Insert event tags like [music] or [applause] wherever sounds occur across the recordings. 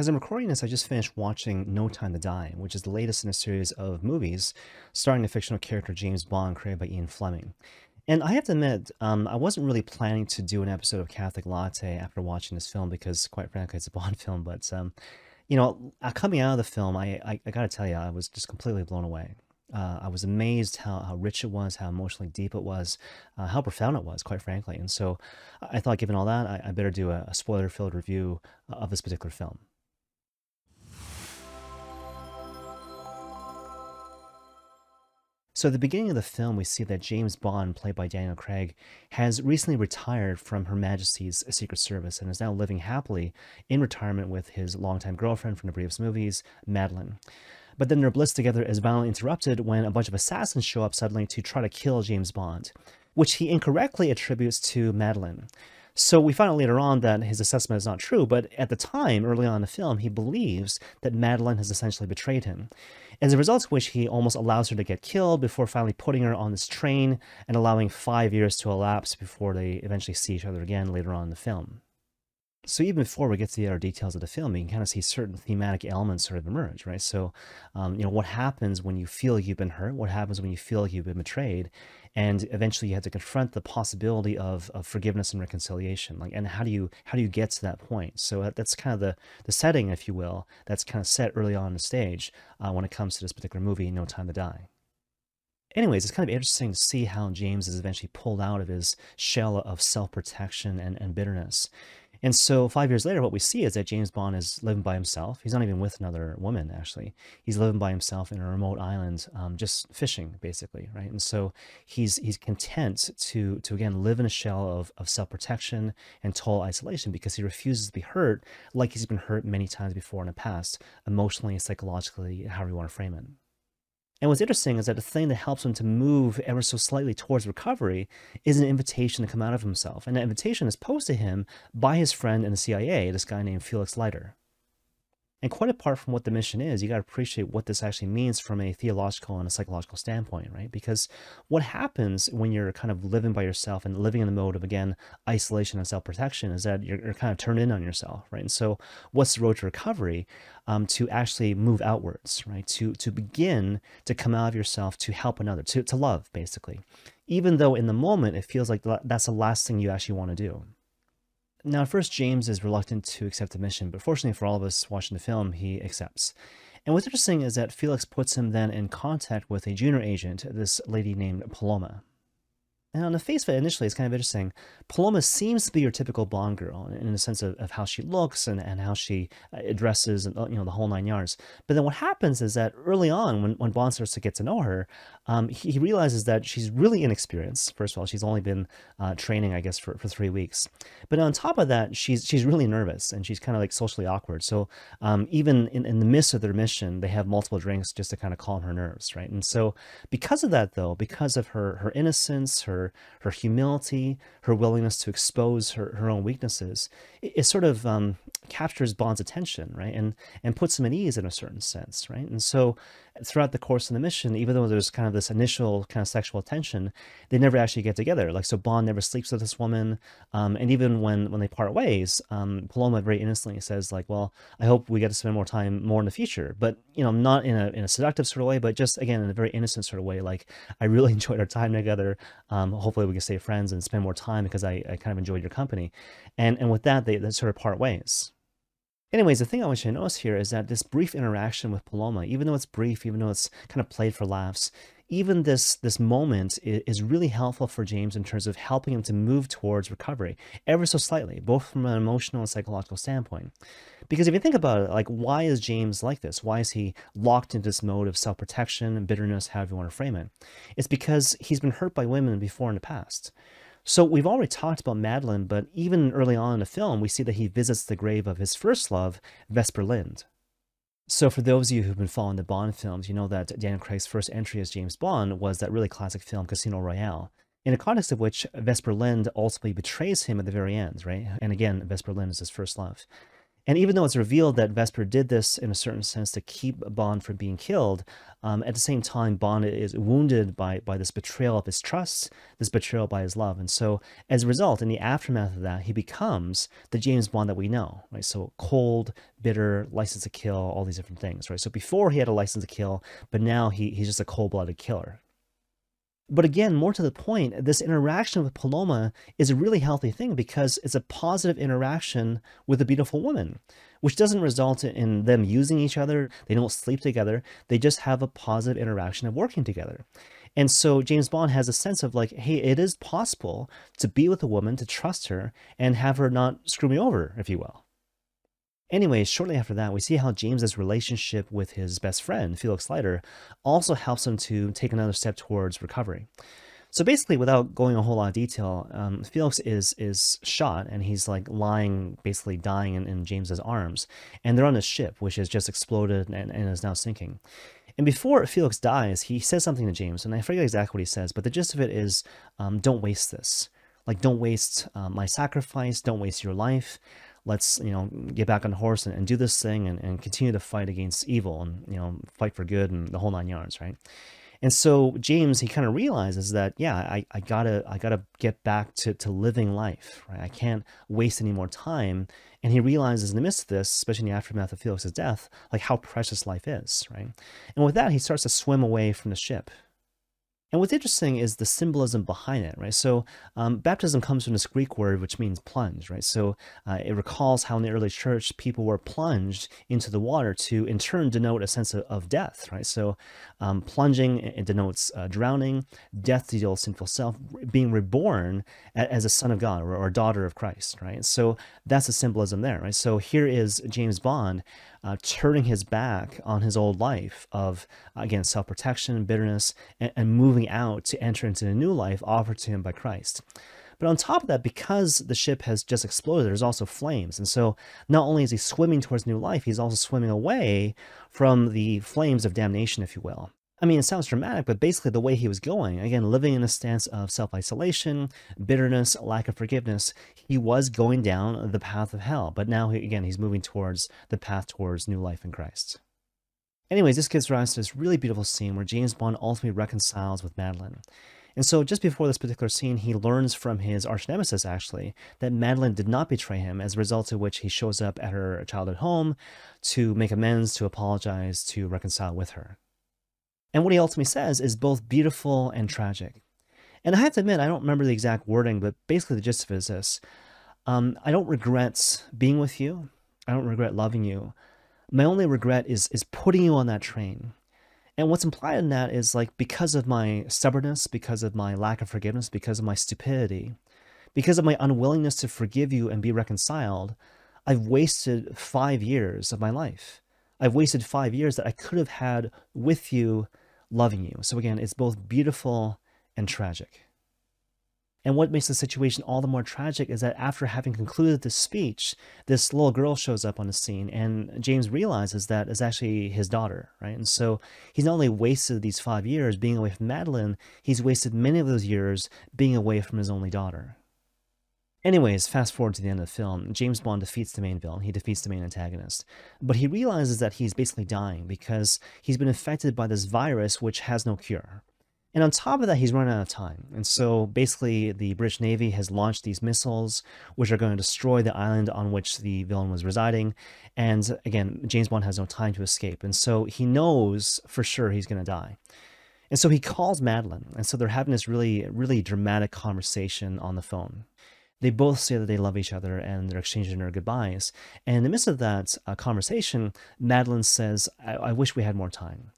As I'm recording this, I just finished watching No Time to Die, which is the latest in a series of movies starring the fictional character James Bond, created by Ian Fleming. And I have to admit, um, I wasn't really planning to do an episode of Catholic Latte after watching this film because, quite frankly, it's a [laughs] Bond film. But, um, you know, uh, coming out of the film, I, I, I got to tell you, I was just completely blown away. Uh, I was amazed how, how rich it was, how emotionally deep it was, uh, how profound it was, quite frankly. And so I thought, given all that, I, I better do a, a spoiler filled review of this particular film. So at the beginning of the film, we see that James Bond, played by Daniel Craig, has recently retired from Her Majesty's Secret Service and is now living happily in retirement with his longtime girlfriend from the previous movies, Madeleine. But then their bliss together is violently interrupted when a bunch of assassins show up suddenly to try to kill James Bond, which he incorrectly attributes to Madeleine. So we find out later on that his assessment is not true, but at the time, early on in the film, he believes that Madeleine has essentially betrayed him. As a result of which he almost allows her to get killed before finally putting her on this train and allowing five years to elapse before they eventually see each other again later on in the film. So even before we get to the other details of the film, you can kind of see certain thematic elements sort of emerge, right? So, um, you know, what happens when you feel you've been hurt? What happens when you feel you've been betrayed? And eventually, you have to confront the possibility of, of forgiveness and reconciliation. Like, and how do you how do you get to that point? So that's kind of the the setting, if you will, that's kind of set early on in the stage uh, when it comes to this particular movie, No Time to Die anyways, it's kind of interesting to see how James is eventually pulled out of his shell of self protection and, and bitterness. And so five years later, what we see is that James Bond is living by himself. He's not even with another woman, actually. He's living by himself in a remote island, um, just fishing, basically, right? And so he's he's content to to again live in a shell of, of self-protection and total isolation because he refuses to be hurt like he's been hurt many times before in the past, emotionally, and psychologically, however you want to frame it. And what's interesting is that the thing that helps him to move ever so slightly towards recovery is an invitation to come out of himself. And that invitation is posed to him by his friend in the CIA, this guy named Felix Leiter. And quite apart from what the mission is, you got to appreciate what this actually means from a theological and a psychological standpoint, right? Because what happens when you're kind of living by yourself and living in the mode of, again, isolation and self protection is that you're, you're, kind of turned in on yourself, right? And so, what's the road to recovery? Um, to actually move outwards, right? To, to begin to come out of yourself to help another, to, to love, basically. Even though in the moment it feels like that's the last thing you actually want to do. Now, at first, James is reluctant to accept the mission, but fortunately for all of us watching the film, he accepts. And what's interesting is that Felix puts him then in contact with a junior agent, this lady named Paloma. And on the face of it, initially, it's kind of interesting. Paloma seems to be your typical Bond girl in the sense of, of how she looks and, and how she uh, dresses and, you know, the whole nine yards. But then what happens is that early on, when, when Bond starts to get to know her, um, he, he, realizes that she's really inexperienced. First of all, she's only been uh, training, I guess, for, for three weeks. But on top of that, she's she's really nervous and she's kind of like socially awkward. So um, even in, in the midst of their mission, they have multiple drinks just to kind of calm her nerves, right? And so because of that, though, because of her her innocence, her her her humility, her willingness to expose her, her own weaknesses, it, it sort of um, captures Bond's attention, right? And and puts him at ease in a certain sense, right? And so throughout the course of the mission, even though there's kind of this initial kind of sexual tension, they never actually get together. Like so Bond never sleeps with this woman. Um, and even when when they part ways, um, Paloma very innocently says, like, well, I hope we get to spend more time more in the future. But you know, not in a in a seductive sort of way, but just again in a very innocent sort of way. Like I really [laughs] enjoyed our time together. Um, hopefully we can stay friends and spend more time because I, I kind of enjoyed your company. And and with that they, they sort of part ways. Anyways, the thing I want you to notice here is that this brief interaction with Paloma, even though it's brief, even though it's kind of played for laughs, even this this moment is really helpful for James in terms of helping him to move towards recovery ever so slightly, both from an emotional and psychological standpoint. Because if you think about it, like why is James like this? Why is he locked into this mode of self-protection and bitterness, however you want to frame it? It's because he's been hurt by women before in the past. So we've already talked about Madeleine, but even early on in the film, we see that he visits the grave of his first love, Vesper Lynd. So for those of you who've been following the Bond films, you know that Daniel Craig's first entry as James Bond was that really classic film Casino Royale, in the context of which Vesper Lynd ultimately betrays him at the very end, right? And again, Vesper Lynd is his first love. And even though it's revealed that Vesper did this in a certain sense to keep Bond from being killed, um, at the same time, Bond is wounded by, by this betrayal of his trust, this betrayal by his love. And so, as a result, in the aftermath of that, he becomes the James Bond that we know, right? So, cold, bitter, license to kill, all these different things, right? So, before he had a license to kill, but now he, he's just a cold blooded killer, but again, more to the point, this interaction with Paloma is a really healthy thing because it's a positive interaction with a beautiful woman, which doesn't result in them using each other. They don't sleep together. They just have a positive interaction of working together. And so James Bond has a sense of like, hey, it is possible to be with a woman, to trust her, and have her not screw me over, if you will. Anyways, shortly after that, we see how James's relationship with his best friend, Felix Leiter, also helps him to take another step towards recovery. So basically, without going a whole lot of detail, um, Felix is is shot and he's like lying, basically dying in, in James's arms. And they're on a ship, which has just exploded and, and is now sinking. And before Felix dies, he says something to James, and I forget exactly what he says, but the gist of it is um, don't waste this. Like, don't waste uh, my sacrifice, don't waste your life let's you know get back on the horse and, and do this thing and, and continue to fight against evil and you know fight for good and the whole nine yards right? And so james he kind of realizes that yeah I, I gotta i gotta get back to, to living life right? I can't waste any more time. And he realizes in the midst of this especially in the aftermath of felix's death like how precious life is right? And with that he starts to swim away from the ship and what's interesting is the symbolism behind it, right? So um, baptism comes from this Greek word which means plunge, right? So uh, it recalls how in the early church people were plunged into the water to in turn denote a sense of, of death, right? So um, plunging it denotes uh, drowning, death to the old sinful self, being reborn as a son of God or, or daughter of Christ, right? So that's the symbolism there, right? So here is James Bond uh, turning his back on his old life of, again, self protection, bitterness, and, and moving out to enter into a new life offered to him by Christ. But on top of that, because the ship has just exploded, there's also flames. And so not only is he swimming towards new life, he's also swimming away from the flames of damnation, if you will. I mean, it sounds dramatic, but basically the way he was going, again, living in a stance of self isolation, bitterness, lack of forgiveness, he was going down the path of hell. But now, again, he's moving towards the path towards new life in Christ. Anyways, this gives rise to this really beautiful scene where James Bond ultimately reconciles with Madeleine. And so, just before this particular scene, he learns from his arch nemesis, actually, that Madeleine did not betray him, as a result of which he shows up at her childhood home to make amends, to apologize, to reconcile with her. And what he ultimately says is both beautiful and tragic. And I have to admit, I don't remember the exact wording, but basically the gist of it is this. Um, I don't regret being with you. I don't regret loving you. My only regret is is putting you on that train. And what's implied in that is like because of my stubbornness, because of my lack of forgiveness, because of my stupidity, because of my unwillingness to forgive you and be reconciled, I've wasted five years of my life. I've wasted five years that I could have had with you loving you. So again, it's both beautiful and tragic. And what makes the situation all the more tragic is that after having concluded this speech, this little girl shows up on the scene, and James realizes that is actually his daughter, right? And so he's not only wasted these five years being away from Madeleine, he's wasted many of those years being away from his only daughter. Anyways, fast forward to the end of the film, James Bond defeats the main villain, he defeats the main antagonist. But he realizes that he's basically dying because he's been infected by this virus which has no cure. And on top of that, he's running out of time. And so basically, the British Navy has launched these missiles, which are going to destroy the island on which the villain was residing. And again, James Bond has no time to escape. And so he knows for sure he's going to die. And so he calls Madeleine. And so they're having this really, really dramatic conversation on the phone they both say that they love each other and they're exchanging their goodbyes. And in the midst of that uh, conversation, Madeleine says, I-, I wish we had more time.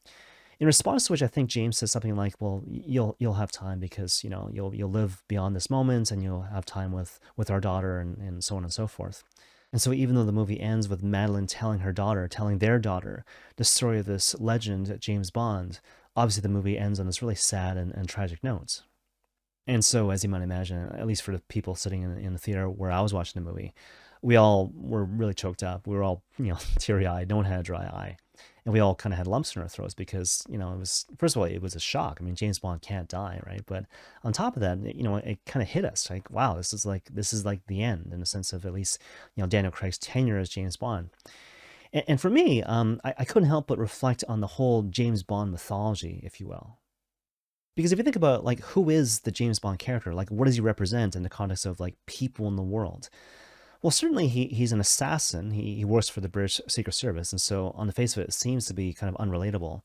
In response to which, I think James says something like, "Well, you'll you'll have time because you know you'll you'll live beyond this moment, and you'll have time with with our daughter, and, and so on and so forth." And so, even though the movie ends with Madeleine telling her daughter, telling their daughter, the story of this legend, James Bond, obviously the movie ends on this really sad and, and tragic note. And so, as you might imagine, at least for the people sitting in, in the theater where I was watching the movie, we all were really choked up. We were all, you know, [laughs] teary eyed. No one had a dry eye. And we all kind of had lumps in our throats because you know it was first of all it was a shock. I mean James Bond can't die, right? But on top of that, you know it kind of hit us like wow, this is like this is like the end in the sense of at least you know Daniel Craig's tenure as James Bond. And, and for me, um, I, I couldn't help but reflect on the whole James Bond mythology, if you will. Because if you think about like who is the James Bond character, like what does he represent in the context of like people in the world? Well, certainly he, he's an assassin. He, he works for the British Secret Service. And so, on the face of it, it seems to be kind of unrelatable.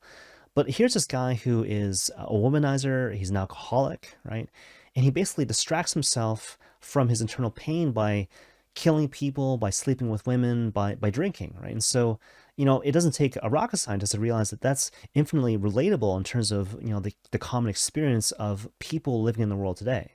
But here's this guy who is a womanizer, he's an alcoholic, right? And he basically distracts himself from his internal pain by killing people, by sleeping with women, by, by drinking, right? And so, you know, it doesn't take a rocket scientist to realize that that's infinitely relatable in terms of, you know, the, the common experience of people living in the world today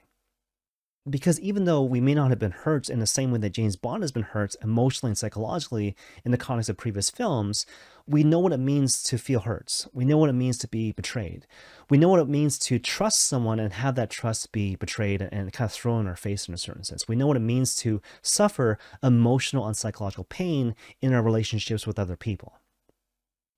because even though we may not have been hurt in the same way that James Bond has been hurt emotionally and psychologically in the context of previous films, we know what it means to feel hurt. We know what it means to be betrayed. We know what it means to trust someone and have that trust be betrayed and kind of thrown in our face in a certain sense. We know what it means to suffer emotional and psychological pain in our relationships with other people.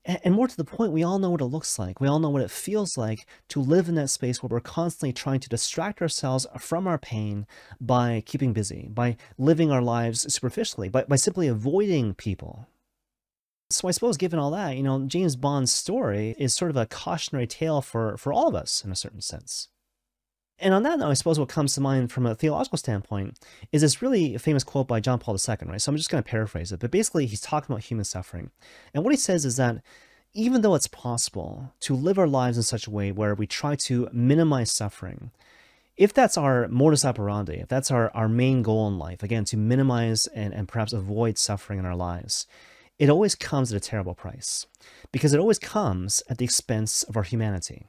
And more to the point, we all know what it looks like. We all know what it feels like to live in that space where we're constantly trying to distract ourselves from our pain by keeping busy, by living our lives superficially, by, by simply avoiding people. So I suppose given all that, you know, James Bond's story is sort of a cautionary tale for, for all of us in a certain sense. And on that note, I suppose what comes to mind from a theological standpoint is this really famous quote by John Paul II, right? So I'm just going to paraphrase it, but basically he's talking about human suffering. And what he says is that even though it's possible to live our lives in such a way where we try to minimize suffering, if that's our modus operandi, if that's our, our main goal in life, again, to minimize and, and perhaps avoid suffering in our lives, it always comes at a terrible price because it always comes at the expense of our humanity.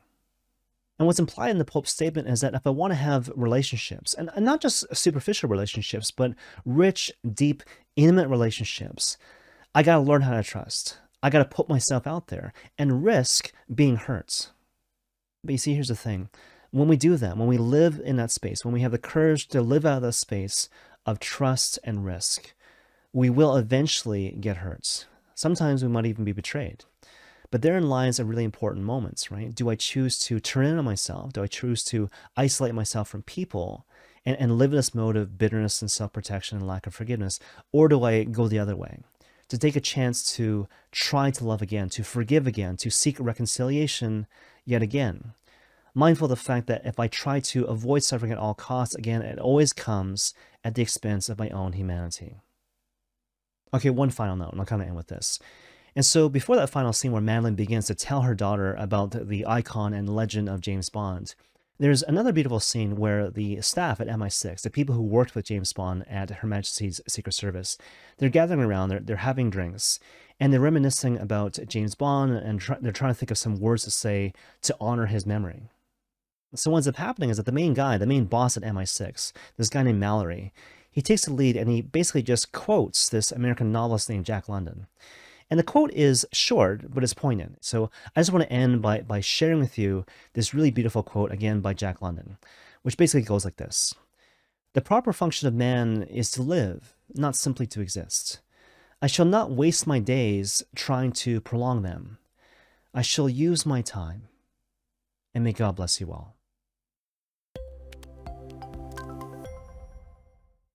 And what's implied in the Pope's statement is that if I want to have relationships, and, not just superficial relationships, but rich, deep, intimate relationships, I got to learn how to trust. I got to put myself out there and risk being hurt. But you see, here's the thing. When we do that, when we live in that space, when we have the courage to live out of that space of trust and risk, we will eventually get hurt. Sometimes we might even be betrayed. But therein lies a really important moments, right? Do I choose to turn in on myself? Do I choose to isolate myself from people and, and live in this mode of bitterness and self-protection and lack of forgiveness? Or do I go the other way? To take a chance to try to love again, to forgive again, to seek reconciliation yet again. Mindful of the fact that if I try to avoid suffering at all costs, again, it always comes at the expense of my own humanity. Okay, one final note, and I'll kind of end with this. And so before that final scene where Madeleine begins to tell her daughter about the icon and legend of James Bond, there's another beautiful scene where the staff at MI6, the people who worked with James Bond at Her Majesty's Secret Service, they're gathering around, they're, they're having drinks, and they're reminiscing about James Bond, and they're trying to think of some words to say to honor his memory. So what ends up happening is that the main guy, the main boss at MI6, this guy named Mallory, he takes the lead and he basically just quotes this American novelist named Jack London. And the quote is short, but it's poignant. So I just want to end by, by sharing with you this really beautiful quote, again by Jack London, which basically goes like this The proper function of man is to live, not simply to exist. I shall not waste my days trying to prolong them. I shall use my time. And may God bless you all.